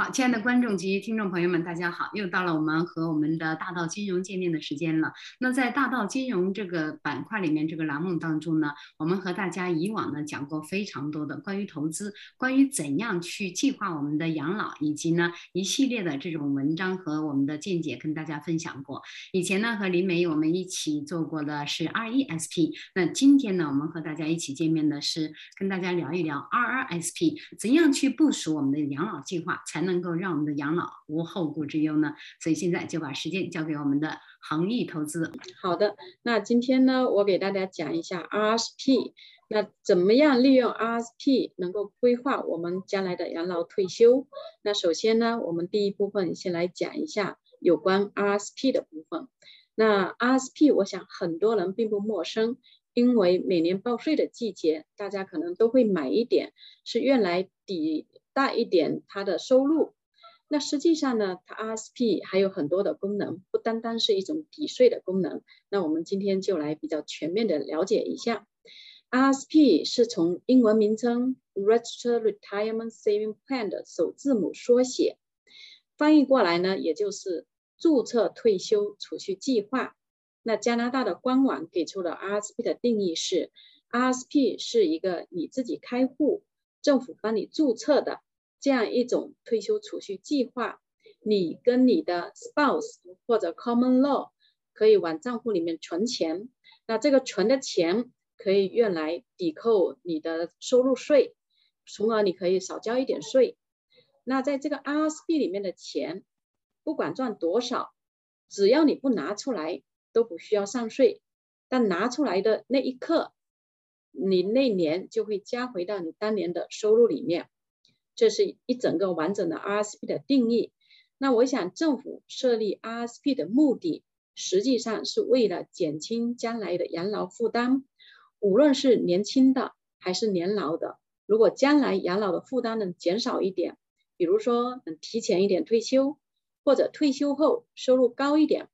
好，亲爱的观众及听众朋友们，大家好！又到了我们和我们的大道金融见面的时间了。那在大道金融这个板块里面，这个栏目当中呢，我们和大家以往呢讲过非常多的关于投资、关于怎样去计划我们的养老，以及呢一系列的这种文章和我们的见解跟大家分享过。以前呢和林梅我们一起做过的是 RESP，那今天呢我们和大家一起见面的是跟大家聊一聊 RRSP，怎样去部署我们的养老计划才能。能够让我们的养老无后顾之忧呢？所以现在就把时间交给我们的恒益投资。好的，那今天呢，我给大家讲一下 RSP。那怎么样利用 RSP 能够规划我们将来的养老退休？那首先呢，我们第一部分先来讲一下有关 RSP 的部分。那 RSP 我想很多人并不陌生，因为每年报税的季节，大家可能都会买一点，是用来抵。大一点，它的收入。那实际上呢，它 RSP 还有很多的功能，不单单是一种抵税的功能。那我们今天就来比较全面的了解一下。RSP 是从英文名称 Registered Retirement Saving Plan 的首字母缩写，翻译过来呢，也就是注册退休储蓄计划。那加拿大的官网给出的 RSP 的定义是：RSP 是一个你自己开户。政府帮你注册的这样一种退休储蓄计划，你跟你的 spouse 或者 common law 可以往账户里面存钱，那这个存的钱可以用来抵扣你的收入税，从而你可以少交一点税。那在这个 RSP 里面的钱，不管赚多少，只要你不拿出来，都不需要上税。但拿出来的那一刻，你那年就会加回到你当年的收入里面，这是一整个完整的 RSP 的定义。那我想政府设立 RSP 的目的，实际上是为了减轻将来的养老负担。无论是年轻的还是年老的，如果将来养老的负担能减少一点，比如说能提前一点退休，或者退休后收入高一点，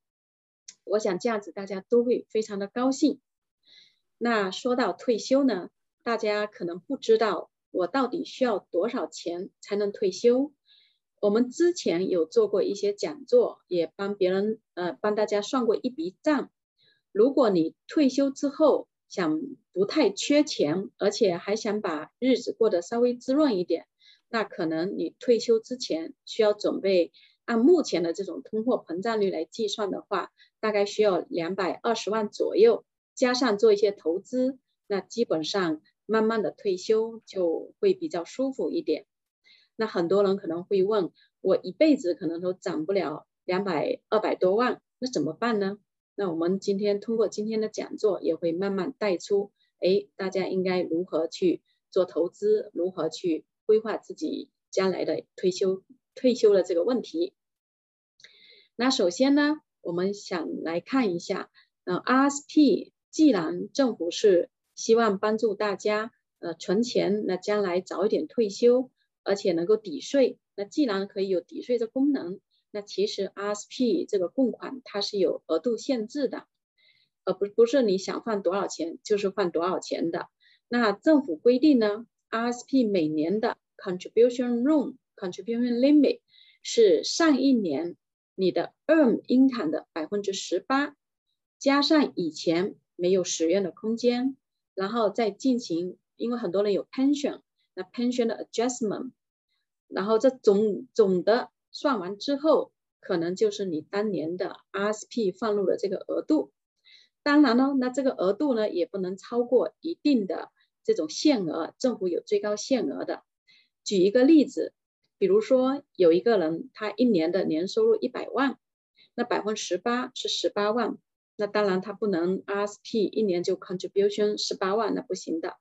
我想这样子大家都会非常的高兴。那说到退休呢，大家可能不知道我到底需要多少钱才能退休。我们之前有做过一些讲座，也帮别人呃帮大家算过一笔账。如果你退休之后想不太缺钱，而且还想把日子过得稍微滋润一点，那可能你退休之前需要准备，按目前的这种通货膨胀率来计算的话，大概需要两百二十万左右。加上做一些投资，那基本上慢慢的退休就会比较舒服一点。那很多人可能会问，我一辈子可能都攒不了两百二百多万，那怎么办呢？那我们今天通过今天的讲座，也会慢慢带出，哎，大家应该如何去做投资，如何去规划自己将来的退休退休的这个问题。那首先呢，我们想来看一下，嗯，RSP。既然政府是希望帮助大家呃存钱，那将来早一点退休，而且能够抵税，那既然可以有抵税的功能，那其实 RSP 这个供款它是有额度限制的，而不不是你想放多少钱就是放多少钱的。那政府规定呢，RSP 每年的 contribution room contribution limit 是上一年你的 earn income 的百分之十八，加上以前。没有使用的空间，然后再进行，因为很多人有 pension，那 pension 的 adjustment，然后这总总的算完之后，可能就是你当年的 RSP 放入的这个额度。当然呢，那这个额度呢也不能超过一定的这种限额，政府有最高限额的。举一个例子，比如说有一个人他一年的年收入一百万，那百分之十八是十八万。那当然，它不能 RSP 一年就 contribution 十八万，那不行的。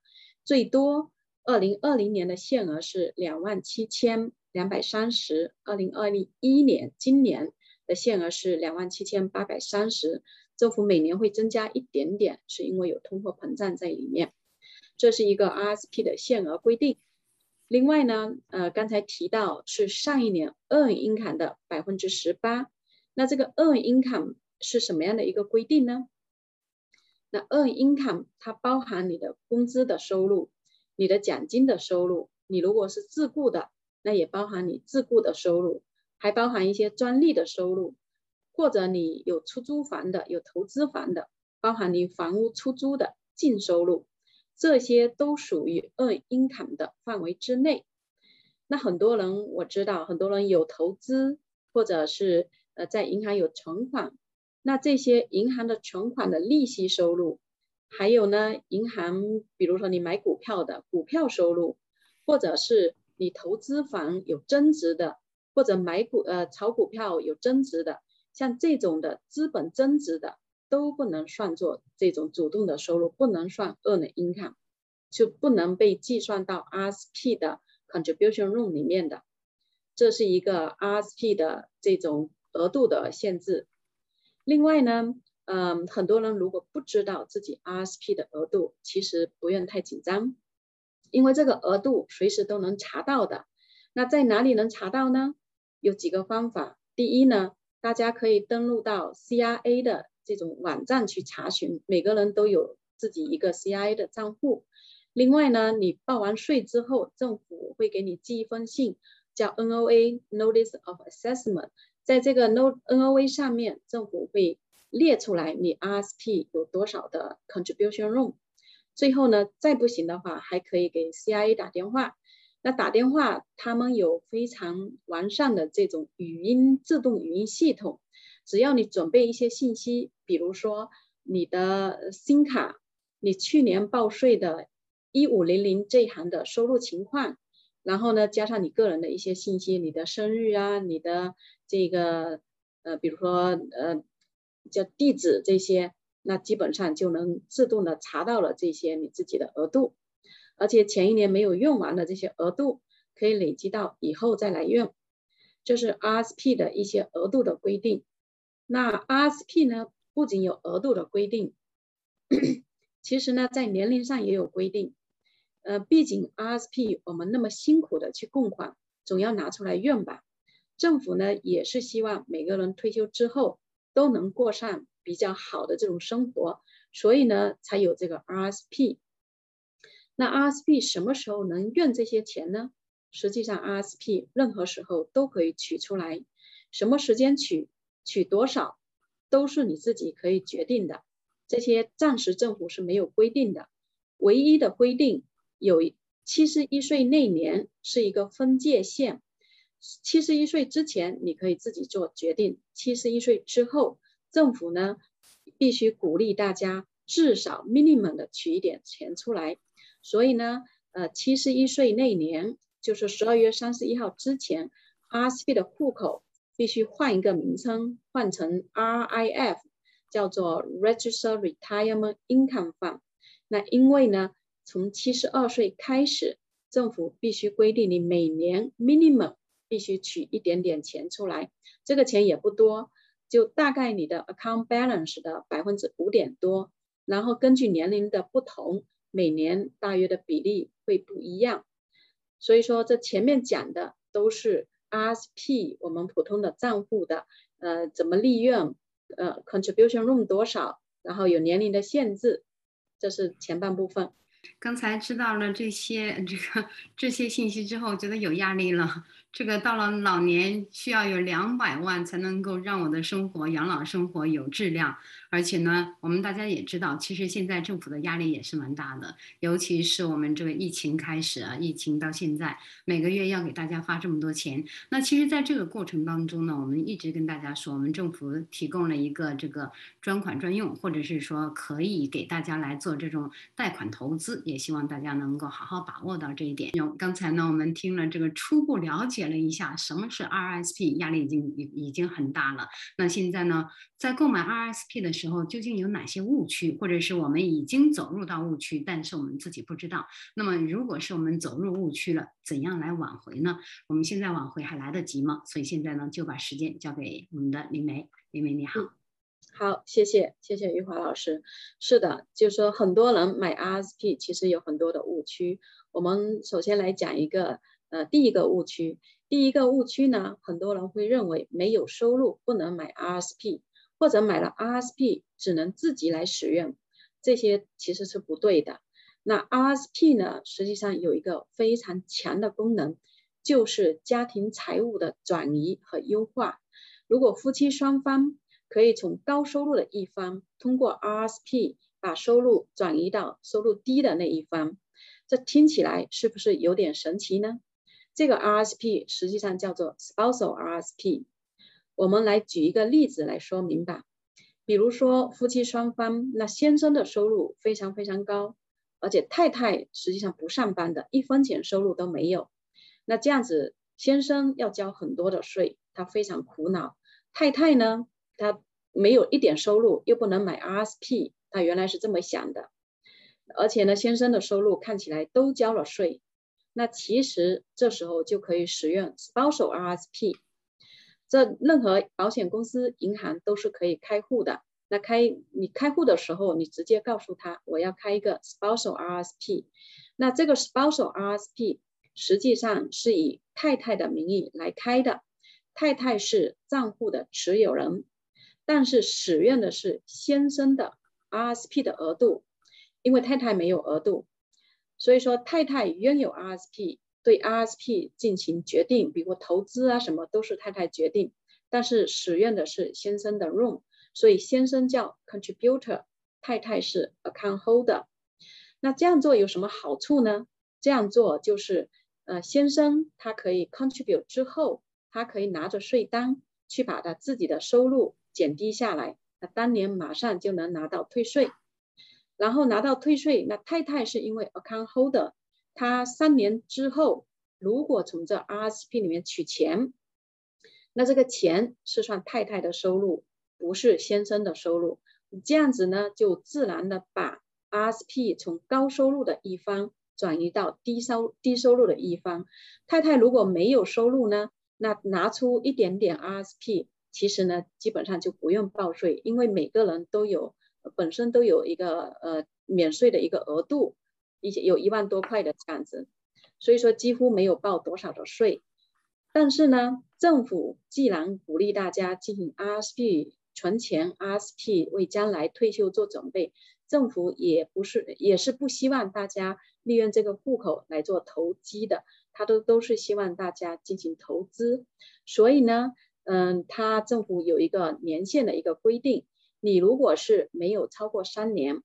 最多，二零二零年的限额是两万七千两百三十，二零二零一年今年的限额是两万七千八百三十。政府每年会增加一点点，是因为有通货膨胀在里面。这是一个 RSP 的限额规定。另外呢，呃，刚才提到是上一年 earn income 的百分之十八，那这个 earn income。是什么样的一个规定呢？那 earn income 它包含你的工资的收入、你的奖金的收入。你如果是自雇的，那也包含你自雇的收入，还包含一些专利的收入，或者你有出租房的、有投资房的，包含你房屋出租的净收入，这些都属于 earn income 的范围之内。那很多人我知道，很多人有投资，或者是呃在银行有存款，那这些银行的存款的利息收入。还有呢，银行，比如说你买股票的股票收入，或者是你投资房有增值的，或者买股呃炒股票有增值的，像这种的资本增值的都不能算作这种主动的收入，不能算 earned income，就不能被计算到 RSP 的 contribution room 里面的，这是一个 RSP 的这种额度的限制。另外呢。嗯，很多人如果不知道自己 RSP 的额度，其实不用太紧张，因为这个额度随时都能查到的。那在哪里能查到呢？有几个方法。第一呢，大家可以登录到 CRA 的这种网站去查询，每个人都有自己一个 CRA 的账户。另外呢，你报完税之后，政府会给你寄一封信，叫 NOA Notice of Assessment，在这个 No NOA 上面，政府会。列出来，你 RSP 有多少的 contribution room？最后呢，再不行的话，还可以给 CIA 打电话。那打电话，他们有非常完善的这种语音自动语音系统。只要你准备一些信息，比如说你的新卡，你去年报税的1500这一行的收入情况，然后呢，加上你个人的一些信息，你的生日啊，你的这个呃，比如说呃。叫地址这些，那基本上就能自动的查到了这些你自己的额度，而且前一年没有用完的这些额度，可以累积到以后再来用，这是 RSP 的一些额度的规定。那 RSP 呢，不仅有额度的规定，其实呢，在年龄上也有规定。呃，毕竟 RSP 我们那么辛苦的去供款，总要拿出来用吧。政府呢，也是希望每个人退休之后。都能过上比较好的这种生活，所以呢，才有这个 RSP。那 RSP 什么时候能用这些钱呢？实际上，RSP 任何时候都可以取出来，什么时间取，取多少，都是你自己可以决定的。这些暂时政府是没有规定的，唯一的规定有七十一岁那年是一个分界线。七十一岁之前，你可以自己做决定；七十一岁之后，政府呢必须鼓励大家至少 minimum 的取一点钱出来。所以呢，呃，七十一岁那年，就是十二月三十一号之前，RSP 的户口必须换一个名称，换成 RIF，叫做 Register Retirement Income Fund。那因为呢，从七十二岁开始，政府必须规定你每年 minimum。必须取一点点钱出来，这个钱也不多，就大概你的 account balance 的百分之五点多，然后根据年龄的不同，每年大约的比例会不一样。所以说，这前面讲的都是 RSP 我们普通的账户的，呃，怎么利用，呃，contribution room 多少，然后有年龄的限制，这是前半部分。刚才知道了这些这个这些信息之后，觉得有压力了。这个到了老年需要有两百万才能够让我的生活养老生活有质量，而且呢，我们大家也知道，其实现在政府的压力也是蛮大的，尤其是我们这个疫情开始啊，疫情到现在每个月要给大家发这么多钱。那其实，在这个过程当中呢，我们一直跟大家说，我们政府提供了一个这个专款专用，或者是说可以给大家来做这种贷款投资，也希望大家能够好好把握到这一点。有刚才呢，我们听了这个初步了解。了一下什么是 RSP，压力已经已已经很大了。那现在呢，在购买 RSP 的时候，究竟有哪些误区，或者是我们已经走入到误区，但是我们自己不知道？那么，如果是我们走入误区了，怎样来挽回呢？我们现在挽回还来得及吗？所以现在呢，就把时间交给我们的林梅。林梅你好，好，谢谢谢谢余华老师。是的，就是说很多人买 RSP 其实有很多的误区。我们首先来讲一个呃第一个误区。第一个误区呢，很多人会认为没有收入不能买 RSP，或者买了 RSP 只能自己来使用，这些其实是不对的。那 RSP 呢，实际上有一个非常强的功能，就是家庭财务的转移和优化。如果夫妻双方可以从高收入的一方通过 RSP 把收入转移到收入低的那一方，这听起来是不是有点神奇呢？这个 RSP 实际上叫做 Spousal RSP。我们来举一个例子来说明吧。比如说夫妻双方，那先生的收入非常非常高，而且太太实际上不上班的，一分钱收入都没有。那这样子，先生要交很多的税，他非常苦恼。太太呢，她没有一点收入，又不能买 RSP，她原来是这么想的。而且呢，先生的收入看起来都交了税，那其实这时候就可以使用 Spousal RSP。这任何保险公司、银行都是可以开户的。那开你开户的时候，你直接告诉他我要开一个 spousal RSP。那这个 spousal RSP 实际上是以太太的名义来开的，太太是账户的持有人，但是使用的是先生的 RSP 的额度，因为太太没有额度，所以说太太拥有 RSP。对 RSP 进行决定，比如投资啊什么都是太太决定，但是使用的是先生的 room，所以先生叫 contributor，太太是 account holder。那这样做有什么好处呢？这样做就是，呃，先生他可以 contribute 之后，他可以拿着税单去把他自己的收入减低下来，那当年马上就能拿到退税，然后拿到退税，那太太是因为 account holder。他三年之后，如果从这 RSP 里面取钱，那这个钱是算太太的收入，不是先生的收入。这样子呢，就自然的把 RSP 从高收入的一方转移到低收低收入的一方。太太如果没有收入呢，那拿出一点点 RSP，其实呢，基本上就不用报税，因为每个人都有本身都有一个呃免税的一个额度。一些有一万多块的这样子，所以说几乎没有报多少的税。但是呢，政府既然鼓励大家进行 RSP 存钱，RSP 为将来退休做准备，政府也不是也是不希望大家利用这个户口来做投机的，他都都是希望大家进行投资。所以呢，嗯，他政府有一个年限的一个规定，你如果是没有超过三年，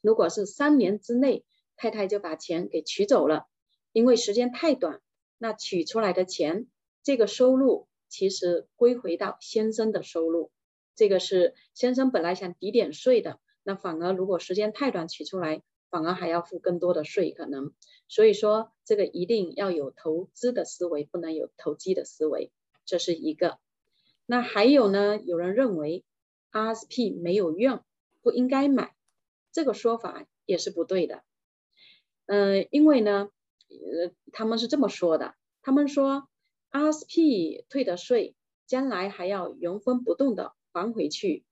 如果是三年之内。太太就把钱给取走了，因为时间太短，那取出来的钱，这个收入其实归回到先生的收入，这个是先生本来想抵点税的，那反而如果时间太短取出来，反而还要付更多的税可能，所以说这个一定要有投资的思维，不能有投机的思维，这是一个。那还有呢，有人认为 RSP 没有用，不应该买，这个说法也是不对的。嗯，因为呢，呃，他们是这么说的，他们说 RSP 退的税，将来还要原封不动的还回去，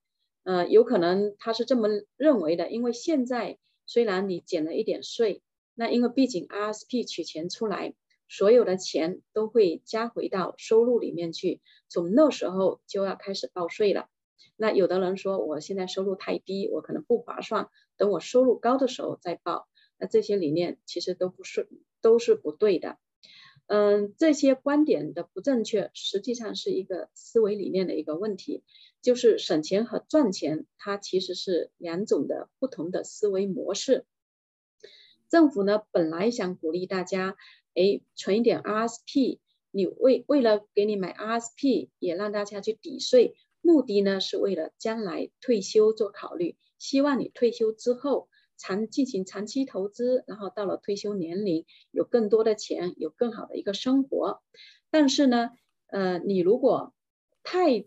呃，有可能他是这么认为的，因为现在虽然你减了一点税，那因为毕竟 RSP 取钱出来，所有的钱都会加回到收入里面去，从那时候就要开始报税了。那有的人说，我现在收入太低，我可能不划算，等我收入高的时候再报。那这些理念其实都不是，都是不对的。嗯，这些观点的不正确，实际上是一个思维理念的一个问题。就是省钱和赚钱，它其实是两种的不同的思维模式。政府呢，本来想鼓励大家，哎，存一点 RSP，你为为了给你买 RSP，也让大家去抵税，目的呢是为了将来退休做考虑，希望你退休之后。长进行长期投资，然后到了退休年龄有更多的钱，有更好的一个生活。但是呢，呃，你如果太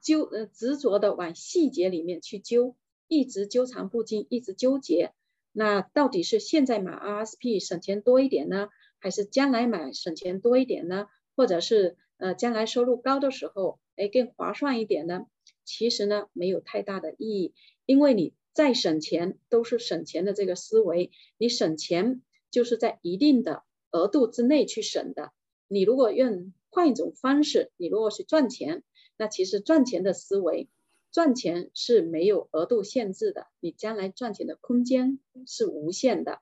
纠呃执着的往细节里面去纠，一直纠缠不清，一直纠结，那到底是现在买 RSP 省钱多一点呢，还是将来买省钱多一点呢？或者是呃将来收入高的时候，哎更划算一点呢？其实呢没有太大的意义，因为你。再省钱都是省钱的这个思维，你省钱就是在一定的额度之内去省的。你如果用换一种方式，你如果去赚钱，那其实赚钱的思维，赚钱是没有额度限制的，你将来赚钱的空间是无限的。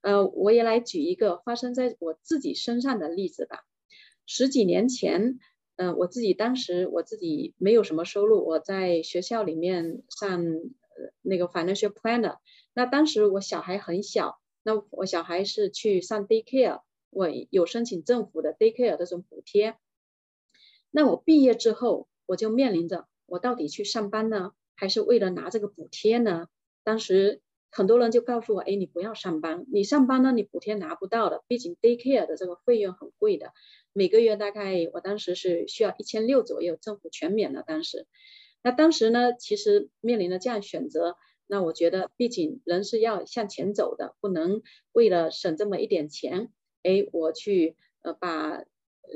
呃，我也来举一个发生在我自己身上的例子吧。十几年前，嗯，我自己当时我自己没有什么收入，我在学校里面上那个 financial planner。那当时我小孩很小，那我小孩是去上 daycare，我有申请政府的 daycare 这种补贴。那我毕业之后，我就面临着我到底去上班呢，还是为了拿这个补贴呢？当时很多人就告诉我，哎，你不要上班，你上班呢，你补贴拿不到的，毕竟 daycare 的这个费用很贵的，每个月大概我当时是需要一千六左右，政府全免了。当时，那当时呢，其实面临了这样选择。那我觉得，毕竟人是要向前走的，不能为了省这么一点钱，哎，我去呃把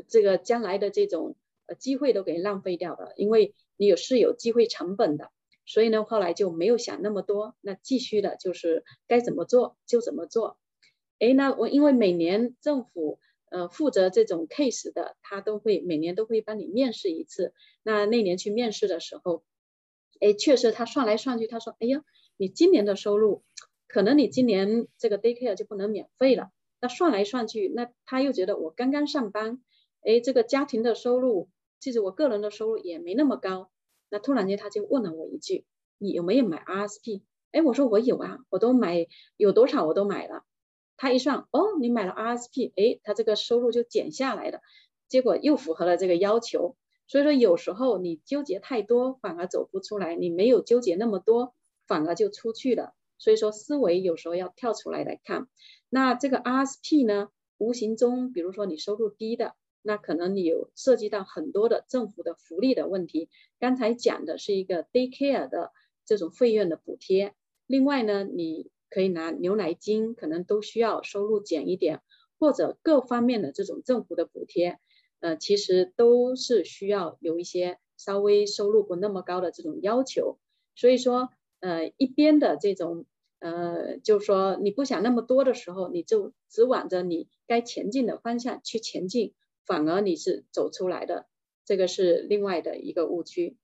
这个将来的这种呃机会都给浪费掉了。因为你有是有机会成本的，所以呢，后来就没有想那么多，那继续的就是该怎么做就怎么做。哎，那我因为每年政府呃负责这种 case 的，他都会每年都会帮你面试一次。那那年去面试的时候，哎，确实他算来算去，他说，哎呀。你今年的收入，可能你今年这个 daycare 就不能免费了。那算来算去，那他又觉得我刚刚上班，哎，这个家庭的收入，其实我个人的收入也没那么高。那突然间他就问了我一句：“你有没有买 RSP？” 哎，我说我有啊，我都买，有多少我都买了。他一算，哦，你买了 RSP，哎，他这个收入就减下来了，结果又符合了这个要求。所以说有时候你纠结太多，反而走不出来。你没有纠结那么多。反而就出去了，所以说思维有时候要跳出来来看。那这个 RSP 呢，无形中，比如说你收入低的，那可能你有涉及到很多的政府的福利的问题。刚才讲的是一个 daycare 的这种费用的补贴，另外呢，你可以拿牛奶金，可能都需要收入减一点，或者各方面的这种政府的补贴，呃，其实都是需要有一些稍微收入不那么高的这种要求。所以说。呃，一边的这种，呃，就是说你不想那么多的时候，你就只往着你该前进的方向去前进，反而你是走出来的，这个是另外的一个误区。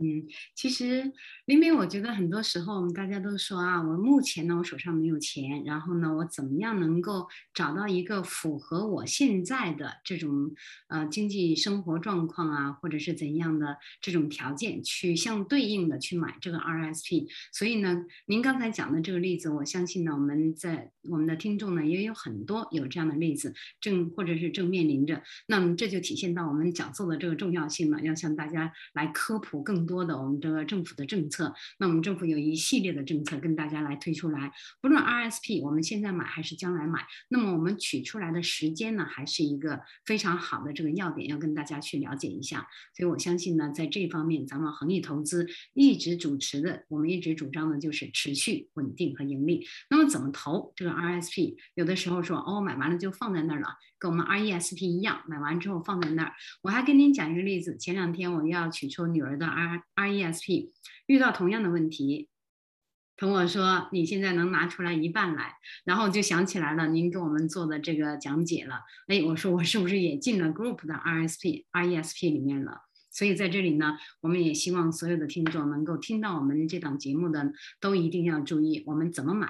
嗯，其实林明，我觉得很多时候我们大家都说啊，我目前呢，我手上没有钱，然后呢，我怎么样能够找到一个符合我现在的这种呃经济生活状况啊，或者是怎样的这种条件去相对应的去买这个 RSP。所以呢，您刚才讲的这个例子，我相信呢，我们在我们的听众呢也有很多有这样的例子，正或者是正面临着。那么这就体现到我们讲座的这个重要性了，要向大家来科普更。多的我们这个政府的政策，那我们政府有一系列的政策跟大家来推出来，不论 RSP 我们现在买还是将来买，那么我们取出来的时间呢，还是一个非常好的这个要点，要跟大家去了解一下。所以我相信呢，在这方面，咱们恒利投资一直主持的，我们一直主张的就是持续稳定和盈利。那么怎么投这个 RSP？有的时候说哦，买完了就放在那儿了。跟我们 RESP 一样，买完之后放在那儿。我还跟您讲一个例子，前两天我要取出女儿的 R RESP，遇到同样的问题，同我说你现在能拿出来一半来，然后就想起来了您给我们做的这个讲解了。哎，我说我是不是也进了 Group 的 RSP RESP 里面了？所以在这里呢，我们也希望所有的听众能够听到我们这档节目的，都一定要注意我们怎么买，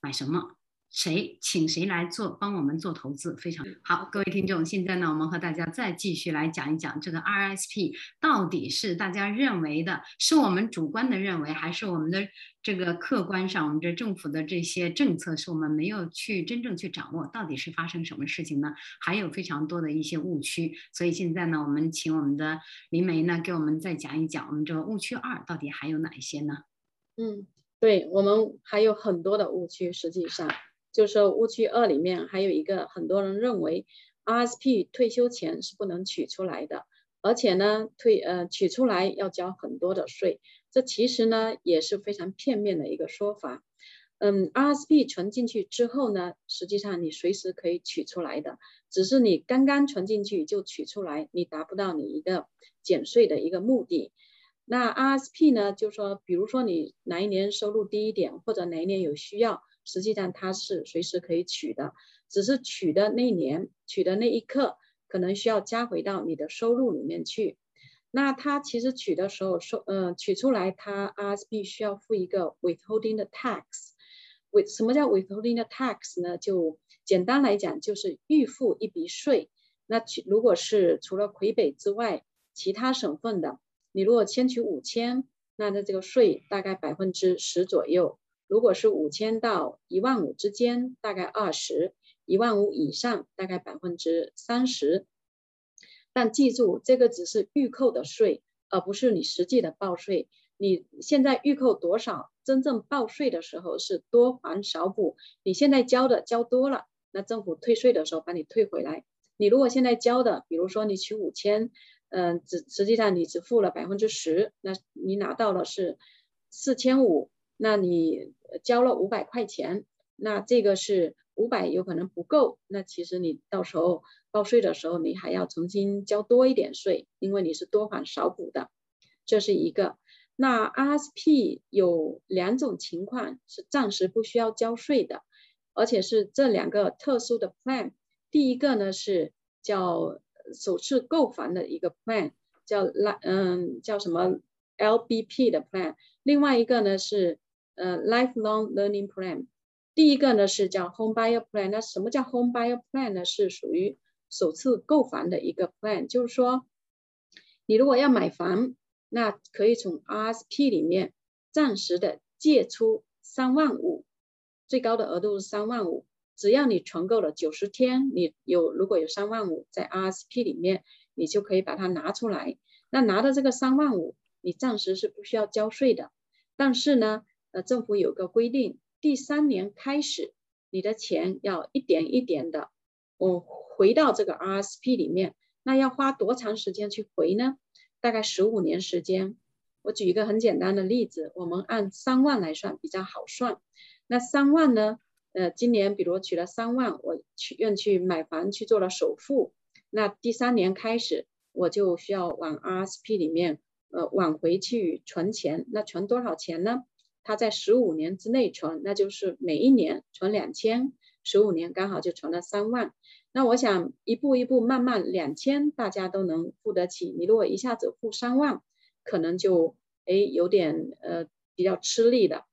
买什么。谁请谁来做帮我们做投资非常好，各位听众，现在呢，我们和大家再继续来讲一讲这个 RSP 到底是大家认为的，是我们主观的认为，还是我们的这个客观上，我们这政府的这些政策是我们没有去真正去掌握，到底是发生什么事情呢？还有非常多的一些误区，所以现在呢，我们请我们的林梅呢，给我们再讲一讲我们这个误区二到底还有哪一些呢？嗯，对我们还有很多的误区，实际上。就是误区二里面还有一个，很多人认为 RSP 退休前是不能取出来的，而且呢，退呃取出来要交很多的税，这其实呢也是非常片面的一个说法。嗯，RSP 存进去之后呢，实际上你随时可以取出来的，只是你刚刚存进去就取出来，你达不到你一个减税的一个目的。那 RSP 呢，就说比如说你哪一年收入低一点，或者哪一年有需要。实际上它是随时可以取的，只是取的那年取的那一刻，可能需要加回到你的收入里面去。那它其实取的时候收，呃，取出来它 RSP 需要付一个 withholding 的 tax。为什么叫 withholding 的 tax 呢？就简单来讲，就是预付一笔税。那如果是除了魁北之外，其他省份的，你如果先取五千，那的这个税大概百分之十左右。如果是五千到一万五之间，大概二十；一万五以上，大概百分之三十。但记住，这个只是预扣的税，而不是你实际的报税。你现在预扣多少？真正报税的时候是多还少补。你现在交的交多了，那政府退税的时候把你退回来。你如果现在交的，比如说你取五千，嗯，只实际上你只付了百分之十，那你拿到了是四千五，那你交了五百块钱，那这个是五百有可能不够，那其实你到时候报税的时候你还要重新交多一点税，因为你是多返少补的，这是一个。那 RSP 有两种情况是暂时不需要交税的，而且是这两个特殊的 plan。第一个呢是叫首次购房的一个 plan，叫拉嗯叫什么 LBP 的 plan。另外一个呢是呃 lifelong learning plan。第一个呢是叫 home buyer plan。那什么叫 home buyer plan 呢？是属于首次购房的一个 plan，就是说你如果要买房。那可以从 RSP 里面暂时的借出三万五，最高的额度是三万五。只要你存够了九十天，你有如果有三万五在 RSP 里面，你就可以把它拿出来。那拿的这个三万五，你暂时是不需要交税的。但是呢，呃，政府有个规定，第三年开始，你的钱要一点一点的，我回到这个 RSP 里面。那要花多长时间去回呢？大概十五年时间，我举一个很简单的例子，我们按三万来算比较好算。那三万呢？呃，今年比如取了三万，我去愿去买房去做了首付，那第三年开始我就需要往 RSP 里面呃往回去存钱。那存多少钱呢？他在十五年之内存，那就是每一年存两千，十五年刚好就存了三万。那我想一步一步慢慢两千大家都能付得起，你如果一下子付三万，可能就哎有点呃比较吃力的。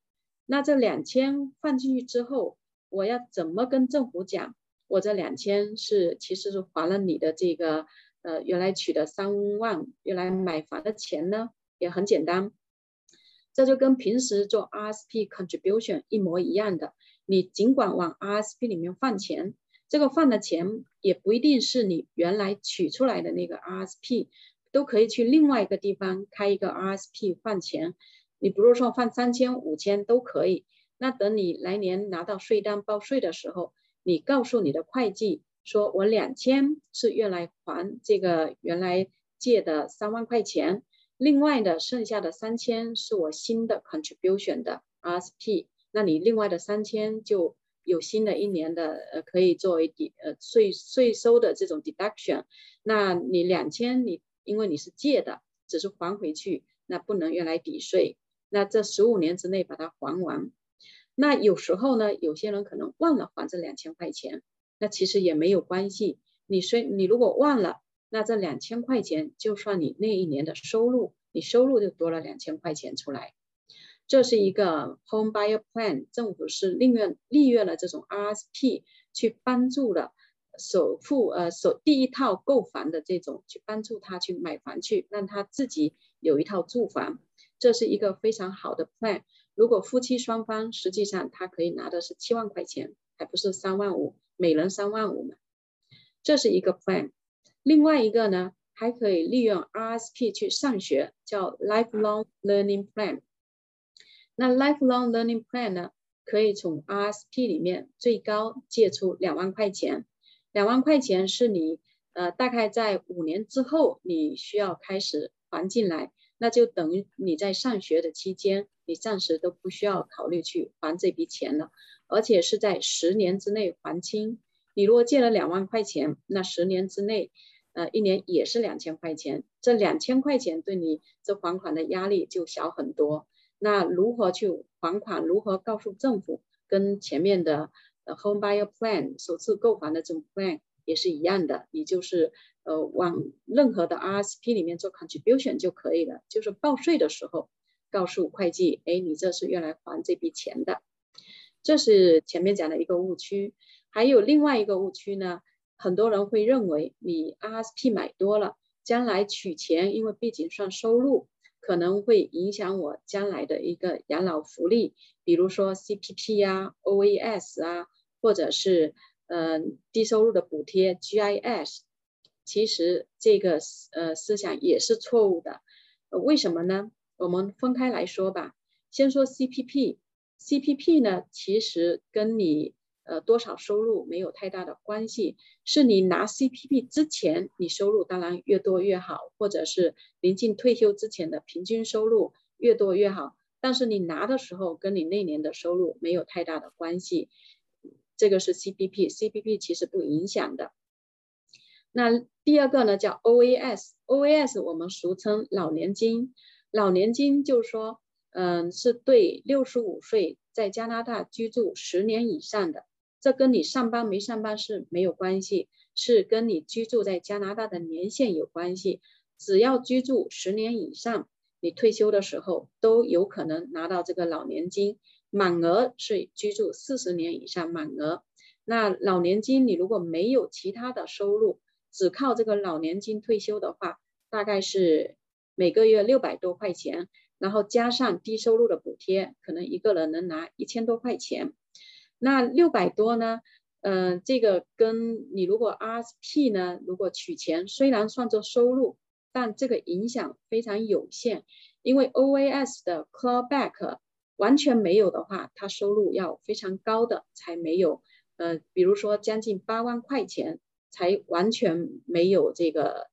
那这两千放进去之后，我要怎么跟政府讲？我这两千是其实是还了你的这个呃原来取的三万原来买房的钱呢？也很简单，这就跟平时做 RSP contribution 一模一样的，你尽管往 RSP 里面放钱。这个放的钱也不一定是你原来取出来的那个 RSP，都可以去另外一个地方开一个 RSP 换钱。你比如说放三千、五千都可以。那等你来年拿到税单报税的时候，你告诉你的会计说，我两千是用来还这个原来借的三万块钱，另外的剩下的三千是我新的 contribution 的 RSP，那你另外的三千就。有新的一年的呃，可以作为抵呃税税收的这种 deduction，那你两千你因为你是借的，只是还回去，那不能用来抵税。那这十五年之内把它还完。那有时候呢，有些人可能忘了还这两千块钱，那其实也没有关系。你虽你如果忘了，那这两千块钱就算你那一年的收入，你收入就多了两千块钱出来。这是一个 home buyer plan，政府是利用利用了这种 RSP 去帮助了首付呃首第一套购房的这种去帮助他去买房去让他自己有一套住房，这是一个非常好的 plan。如果夫妻双方实际上他可以拿的是七万块钱，还不是三万五，每人三万五嘛，这是一个 plan。另外一个呢，还可以利用 RSP 去上学，叫 lifelong learning plan。那 lifelong learning plan 呢，可以从 RSP 里面最高借出两万块钱，两万块钱是你呃大概在五年之后你需要开始还进来，那就等于你在上学的期间，你暂时都不需要考虑去还这笔钱了，而且是在十年之内还清。你如果借了两万块钱，那十年之内，呃一年也是两千块钱，这两千块钱对你这还款的压力就小很多。那如何去还款？如何告诉政府？跟前面的呃 home buyer plan 首次购房的这种 plan 也是一样的，你就是呃往任何的 RSP 里面做 contribution 就可以了。就是报税的时候告诉会计，哎，你这是用来还这笔钱的。这是前面讲的一个误区。还有另外一个误区呢，很多人会认为你 RSP 买多了，将来取钱，因为毕竟算收入，可能会影响我将来的一个养老福利，比如说 CPP 啊、OAS 啊，或者是嗯低收入的补贴 GIS。其实这个呃思想也是错误的，为什么呢？我们分开来说吧。先说 CPP，CPP 呢，其实跟你呃多少收入没有太大的关系，是你拿 CPP 之前，你收入当然越多越好，或者是临近退休之前的平均收入越多越好。但是你拿的时候跟你那年的收入没有太大的关系，这个是 CPP，CPP 其实不影响的。那第二个呢，叫 OAS，OAS 我们俗称老年金。老年金就是说，嗯，是对六十五岁在加拿大居住十年以上的，这跟你上班没上班是没有关系，是跟你居住在加拿大的年限有关系。只要居住十年以上，你退休的时候都有可能拿到这个老年金，满额是居住四十年以上满额。那老年金你如果没有其他的收入，只靠这个老年金退休的话，大概是每个月六百多块钱，然后加上低收入的补贴，可能一个人能拿一千多块钱。那六百多呢？嗯，这个跟你如果 RSP 呢，如果取钱，虽然算作收入，但这个影响非常有限，因为 OAS 的 clawback 完全没有的话，它收入要非常高的才没有。呃，比如说将近八万块钱。才完全没有这个，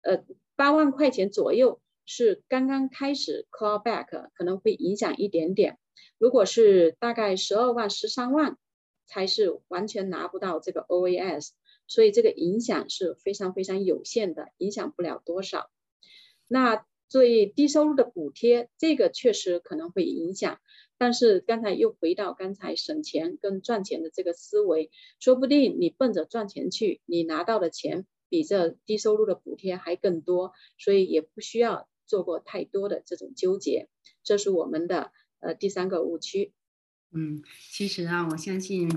呃，八万块钱左右是刚刚开始 call back，可能会影响一点点。如果是大概十二万、十三万，才是完全拿不到这个 OAS，所以这个影响是非常非常有限的，影响不了多少。那最低收入的补贴，这个确实可能会影响。但是刚才又回到刚才省钱跟赚钱的这个思维，说不定你奔着赚钱去，你拿到的钱比这低收入的补贴还更多，所以也不需要做过太多的这种纠结。这是我们的呃第三个误区。嗯，其实啊，我相信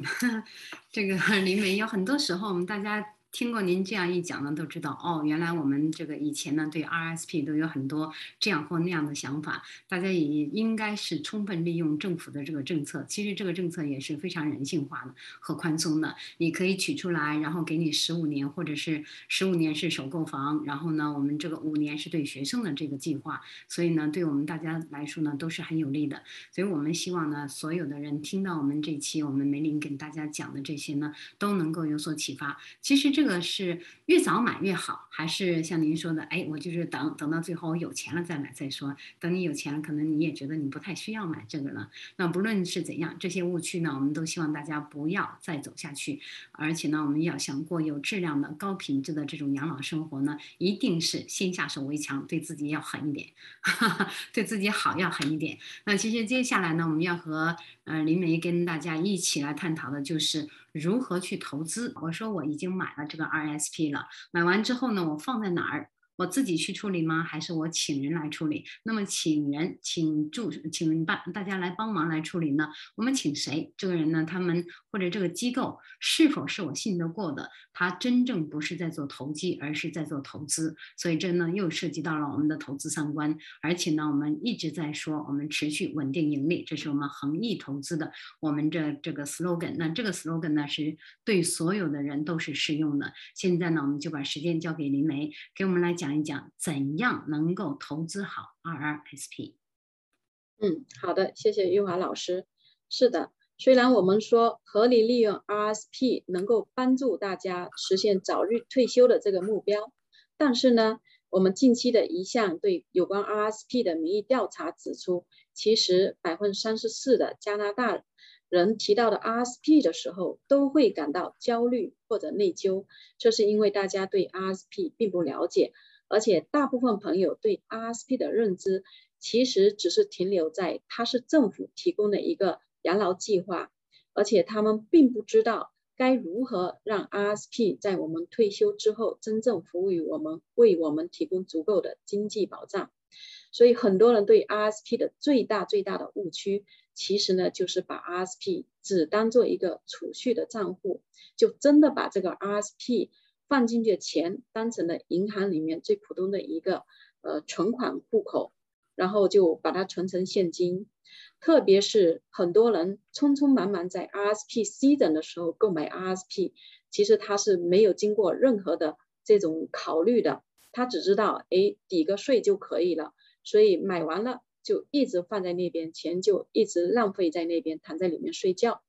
这个 林梅有很多时候我们大家。听过您这样一讲呢，都知道哦，原来我们这个以前呢对 RSP 都有很多这样或那样的想法。大家也应该是充分利用政府的这个政策，其实这个政策也是非常人性化的和宽松的。你可以取出来，然后给你十五年，或者是十五年是首购房，然后呢，我们这个五年是对学生的这个计划。所以呢，对我们大家来说呢都是很有利的。所以我们希望呢，所有的人听到我们这期我们梅林跟大家讲的这些呢，都能够有所启发。其实这。个是越早买越好，还是像您说的，哎，我就是等等到最后我有钱了再买再说。等你有钱了，可能你也觉得你不太需要买这个了。那不论是怎样，这些误区呢，我们都希望大家不要再走下去。而且呢，我们要想过有质量的、高品质的这种养老生活呢，一定是先下手为强，对自己要狠一点，对自己好要狠一点。那其实接下来呢，我们要和呃林梅跟大家一起来探讨的就是。如何去投资？我说我已经买了这个 RSP 了，买完之后呢，我放在哪儿？我自己去处理吗？还是我请人来处理？那么请人请助请帮大家来帮忙来处理呢？我们请谁？这个人呢？他们或者这个机构是否是我信得过的？他真正不是在做投机，而是在做投资。所以这呢又涉及到了我们的投资三观。而且呢，我们一直在说我们持续稳定盈利，这是我们恒益投资的我们这这个 slogan。那这个 slogan 呢是对所有的人都是适用的。现在呢，我们就把时间交给林梅，给我们来讲。讲一讲怎样能够投资好 RRSP。嗯，好的，谢谢玉华老师。是的，虽然我们说合理利用 RSP 能够帮助大家实现早日退休的这个目标，但是呢，我们近期的一项对有关 RSP 的民意调查指出，其实百分之三十四的加拿大。人提到的 RSP 的时候，都会感到焦虑或者内疚，这是因为大家对 RSP 并不了解。而且大部分朋友对 RSP 的认知，其实只是停留在它是政府提供的一个养老计划，而且他们并不知道该如何让 RSP 在我们退休之后真正服务于我们，为我们提供足够的经济保障。所以很多人对 RSP 的最大最大的误区，其实呢就是把 RSP 只当做一个储蓄的账户，就真的把这个 RSP 放进去的钱当成了银行里面最普通的一个呃存款户口，然后就把它存成现金。特别是很多人匆匆忙忙在 RSP C 等的时候购买 RSP，其实他是没有经过任何的这种考虑的，他只知道哎抵个税就可以了，所以买完了就一直放在那边，钱就一直浪费在那边，躺在里面睡觉。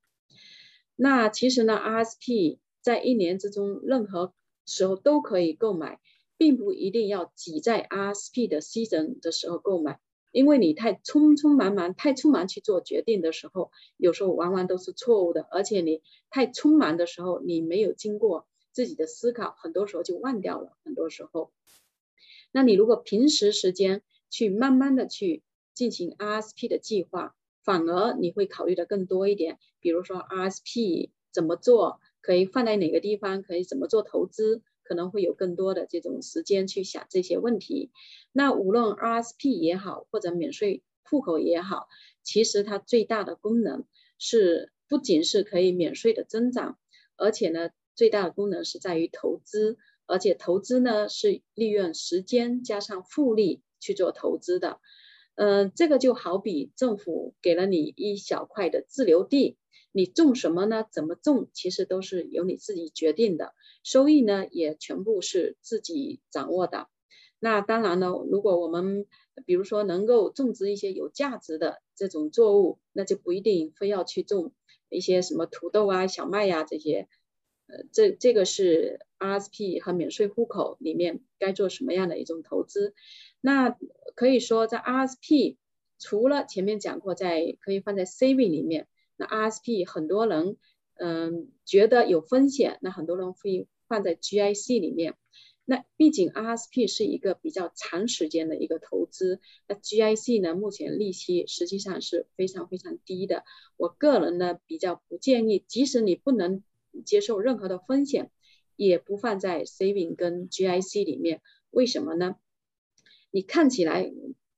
那其实呢，RSP 在一年之中任何时候都可以购买，并不一定要挤在 RSP 的 season 的时候购买。因为你太匆匆忙忙、太匆忙去做决定的时候，有时候往往都是错误的。而且你太匆忙的时候，你没有经过自己的思考，很多时候就忘掉了。很多时候，那你如果平时时间去慢慢的去进行 RSP 的计划，反而你会考虑的更多一点。比如说 RSP 怎么做，可以放在哪个地方，可以怎么做投资。可能会有更多的这种时间去想这些问题。那无论 RSP 也好，或者免税户口也好，其实它最大的功能是不仅是可以免税的增长，而且呢，最大的功能是在于投资，而且投资呢是利用时间加上复利去做投资的。嗯，这个就好比政府给了你一小块的自留地。你种什么呢？怎么种？其实都是由你自己决定的，收益呢也全部是自己掌握的。那当然呢，如果我们比如说能够种植一些有价值的这种作物，那就不一定非要去种一些什么土豆啊、小麦呀这些。呃，这这个是 RSP 和免税户口里面该做什么样的一种投资？那可以说在 RSP 除了前面讲过，在可以放在 Saving 里面。那 RSP 很多人嗯觉得有风险，那很多人会放在 GIC 里面。那毕竟 RSP 是一个比较长时间的一个投资，那 GIC 呢目前利息实际上是非常非常低的。我个人呢比较不建议，即使你不能接受任何的风险，也不放在 Saving 跟 GIC 里面。为什么呢？你看起来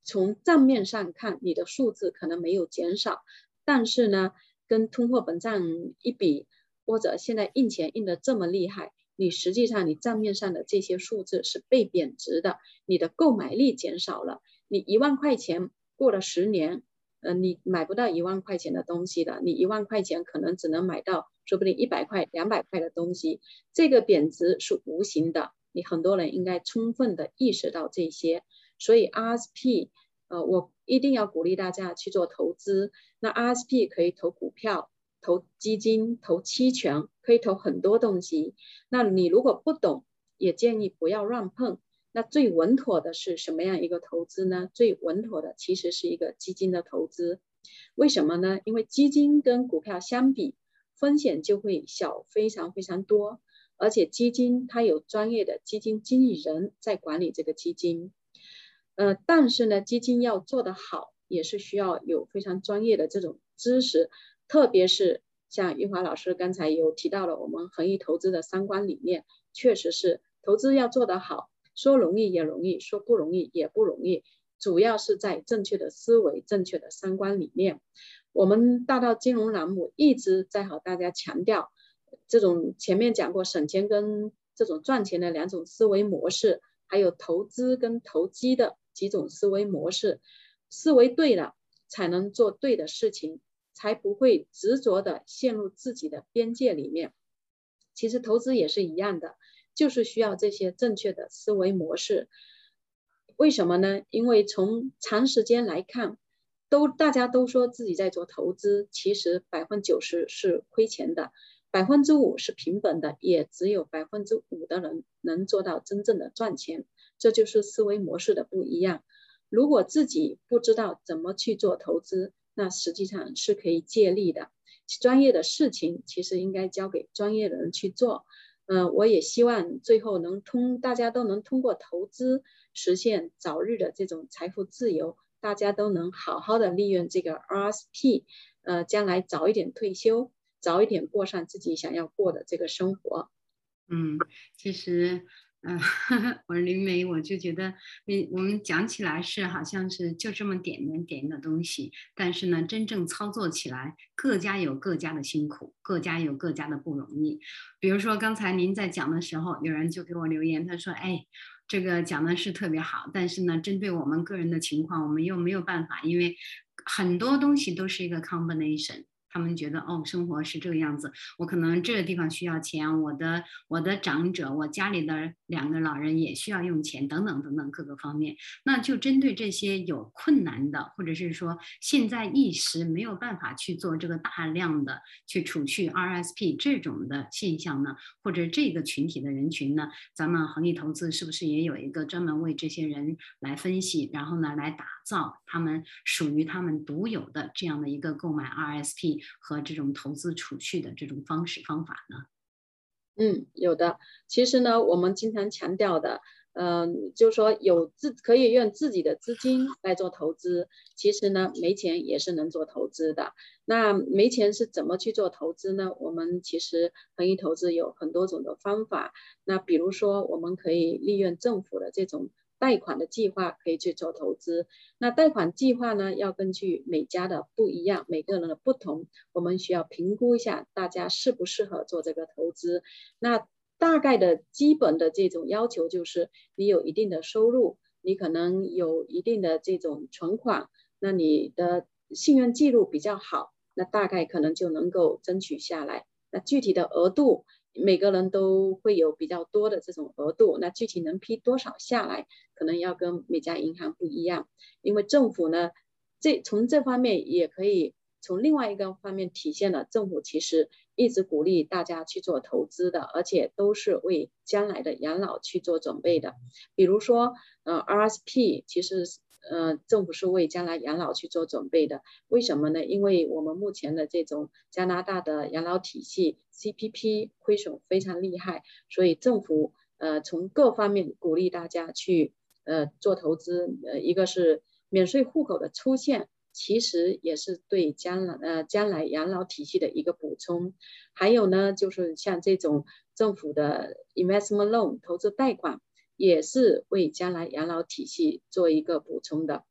从账面上看，你的数字可能没有减少，但是呢。跟通货膨胀一比，或者现在印钱印的这么厉害，你实际上你账面上的这些数字是被贬值的，你的购买力减少了。你一万块钱过了十年，呃，你买不到一万块钱的东西的。你一万块钱可能只能买到说不定一百块、两百块的东西。这个贬值是无形的，你很多人应该充分的意识到这些。所以 RSP。呃，我一定要鼓励大家去做投资。那 RSP 可以投股票、投基金、投期权，可以投很多东西。那你如果不懂，也建议不要乱碰。那最稳妥的是什么样一个投资呢？最稳妥的其实是一个基金的投资。为什么呢？因为基金跟股票相比，风险就会小非常非常多，而且基金它有专业的基金经理人在管理这个基金。呃，但是呢，基金要做得好，也是需要有非常专业的这种知识，特别是像玉华老师刚才有提到了，我们恒益投资的三观理念，确实是投资要做得好，说容易也容易，说不容易也不容易，主要是在正确的思维、正确的三观理念。我们大道金融栏目一直在和大家强调，这种前面讲过省钱跟这种赚钱的两种思维模式，还有投资跟投机的。几种思维模式，思维对了，才能做对的事情，才不会执着的陷入自己的边界里面。其实投资也是一样的，就是需要这些正确的思维模式。为什么呢？因为从长时间来看，都大家都说自己在做投资，其实百分之九十是亏钱的，百分之五是平本的，也只有百分之五的人能做到真正的赚钱。这就是思维模式的不一样。如果自己不知道怎么去做投资，那实际上是可以借力的。专业的事情其实应该交给专业的人去做。嗯，我也希望最后能通，大家都能通过投资实现早日的这种财富自由，大家都能好好的利用这个 RSP，呃，将来早一点退休，早一点过上自己想要过的这个生活。嗯，其实。嗯，我是林梅，我就觉得你我们讲起来是好像是就这么点点点的东西，但是呢，真正操作起来，各家有各家的辛苦，各家有各家的不容易。比如说刚才您在讲的时候，有人就给我留言，他说：“哎，这个讲的是特别好，但是呢，针对我们个人的情况，我们又没有办法，因为很多东西都是一个 combination。”他们觉得哦，生活是这个样子，我可能这个地方需要钱，我的我的长者，我家里的两个老人也需要用钱，等等等等各个方面。那就针对这些有困难的，或者是说现在一时没有办法去做这个大量的去储蓄 RSP 这种的现象呢，或者这个群体的人群呢，咱们恒益投资是不是也有一个专门为这些人来分析，然后呢来打造他们属于他们独有的这样的一个购买 RSP？和这种投资储蓄的这种方式方法呢？嗯，有的。其实呢，我们经常强调的，嗯，就是说有自可以用自己的资金来做投资。其实呢，没钱也是能做投资的。那没钱是怎么去做投资呢？我们其实恒益投资有很多种的方法。那比如说，我们可以利用政府的这种。贷款的计划可以去做投资，那贷款计划呢，要根据每家的不一样，每个人的不同，我们需要评估一下大家适不适合做这个投资。那大概的基本的这种要求就是，你有一定的收入，你可能有一定的这种存款，那你的信用记录比较好，那大概可能就能够争取下来。那具体的额度。每个人都会有比较多的这种额度，那具体能批多少下来，可能要跟每家银行不一样。因为政府呢，这从这方面也可以从另外一个方面体现了政府其实一直鼓励大家去做投资的，而且都是为将来的养老去做准备的。比如说，呃，RSP 其实。呃，政府是为将来养老去做准备的。为什么呢？因为我们目前的这种加拿大的养老体系 CPP 亏损非常厉害，所以政府呃从各方面鼓励大家去呃做投资。呃，一个是免税户口的出现，其实也是对将来呃将来养老体系的一个补充。还有呢，就是像这种政府的 investment loan 投资贷款。也是为将来养老体系做一个补充的，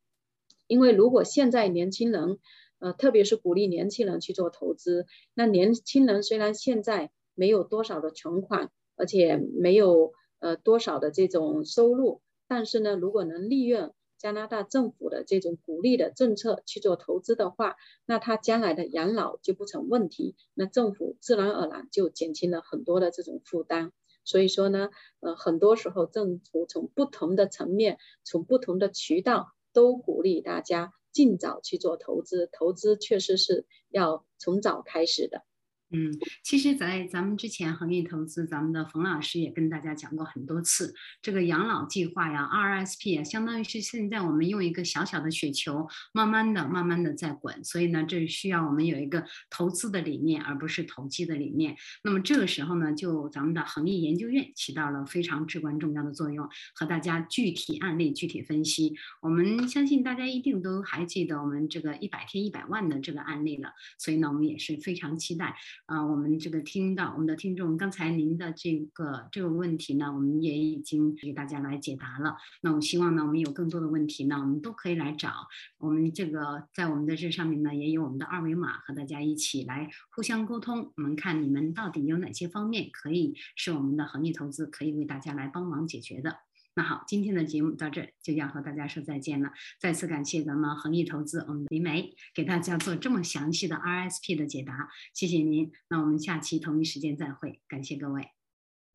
因为如果现在年轻人，呃，特别是鼓励年轻人去做投资，那年轻人虽然现在没有多少的存款，而且没有呃多少的这种收入，但是呢，如果能利用加拿大政府的这种鼓励的政策去做投资的话，那他将来的养老就不成问题，那政府自然而然就减轻了很多的这种负担。所以说呢，呃，很多时候政府从不同的层面，从不同的渠道，都鼓励大家尽早去做投资。投资确实是要从早开始的。嗯，其实，在咱们之前恒益投资，咱们的冯老师也跟大家讲过很多次，这个养老计划呀，RSP 啊，相当于是现在我们用一个小小的雪球，慢慢的、慢慢的在滚，所以呢，这需要我们有一个投资的理念，而不是投机的理念。那么这个时候呢，就咱们的恒益研究院起到了非常至关重要的作用，和大家具体案例具体分析。我们相信大家一定都还记得我们这个一百天一百万的这个案例了，所以呢，我们也是非常期待。啊，我们这个听到我们的听众，刚才您的这个这个问题呢，我们也已经给大家来解答了。那我希望呢，我们有更多的问题呢，我们都可以来找我们这个在我们的这上面呢，也有我们的二维码，和大家一起来互相沟通。我们看你们到底有哪些方面可以是我们的恒益投资可以为大家来帮忙解决的。那好，今天的节目到这儿就要和大家说再见了。再次感谢咱们恒益投资我们的林梅给大家做这么详细的 RSP 的解答，谢谢您。那我们下期同一时间再会，感谢各位。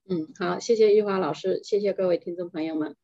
嗯，好，谢谢玉华老师，谢谢各位听众朋友们。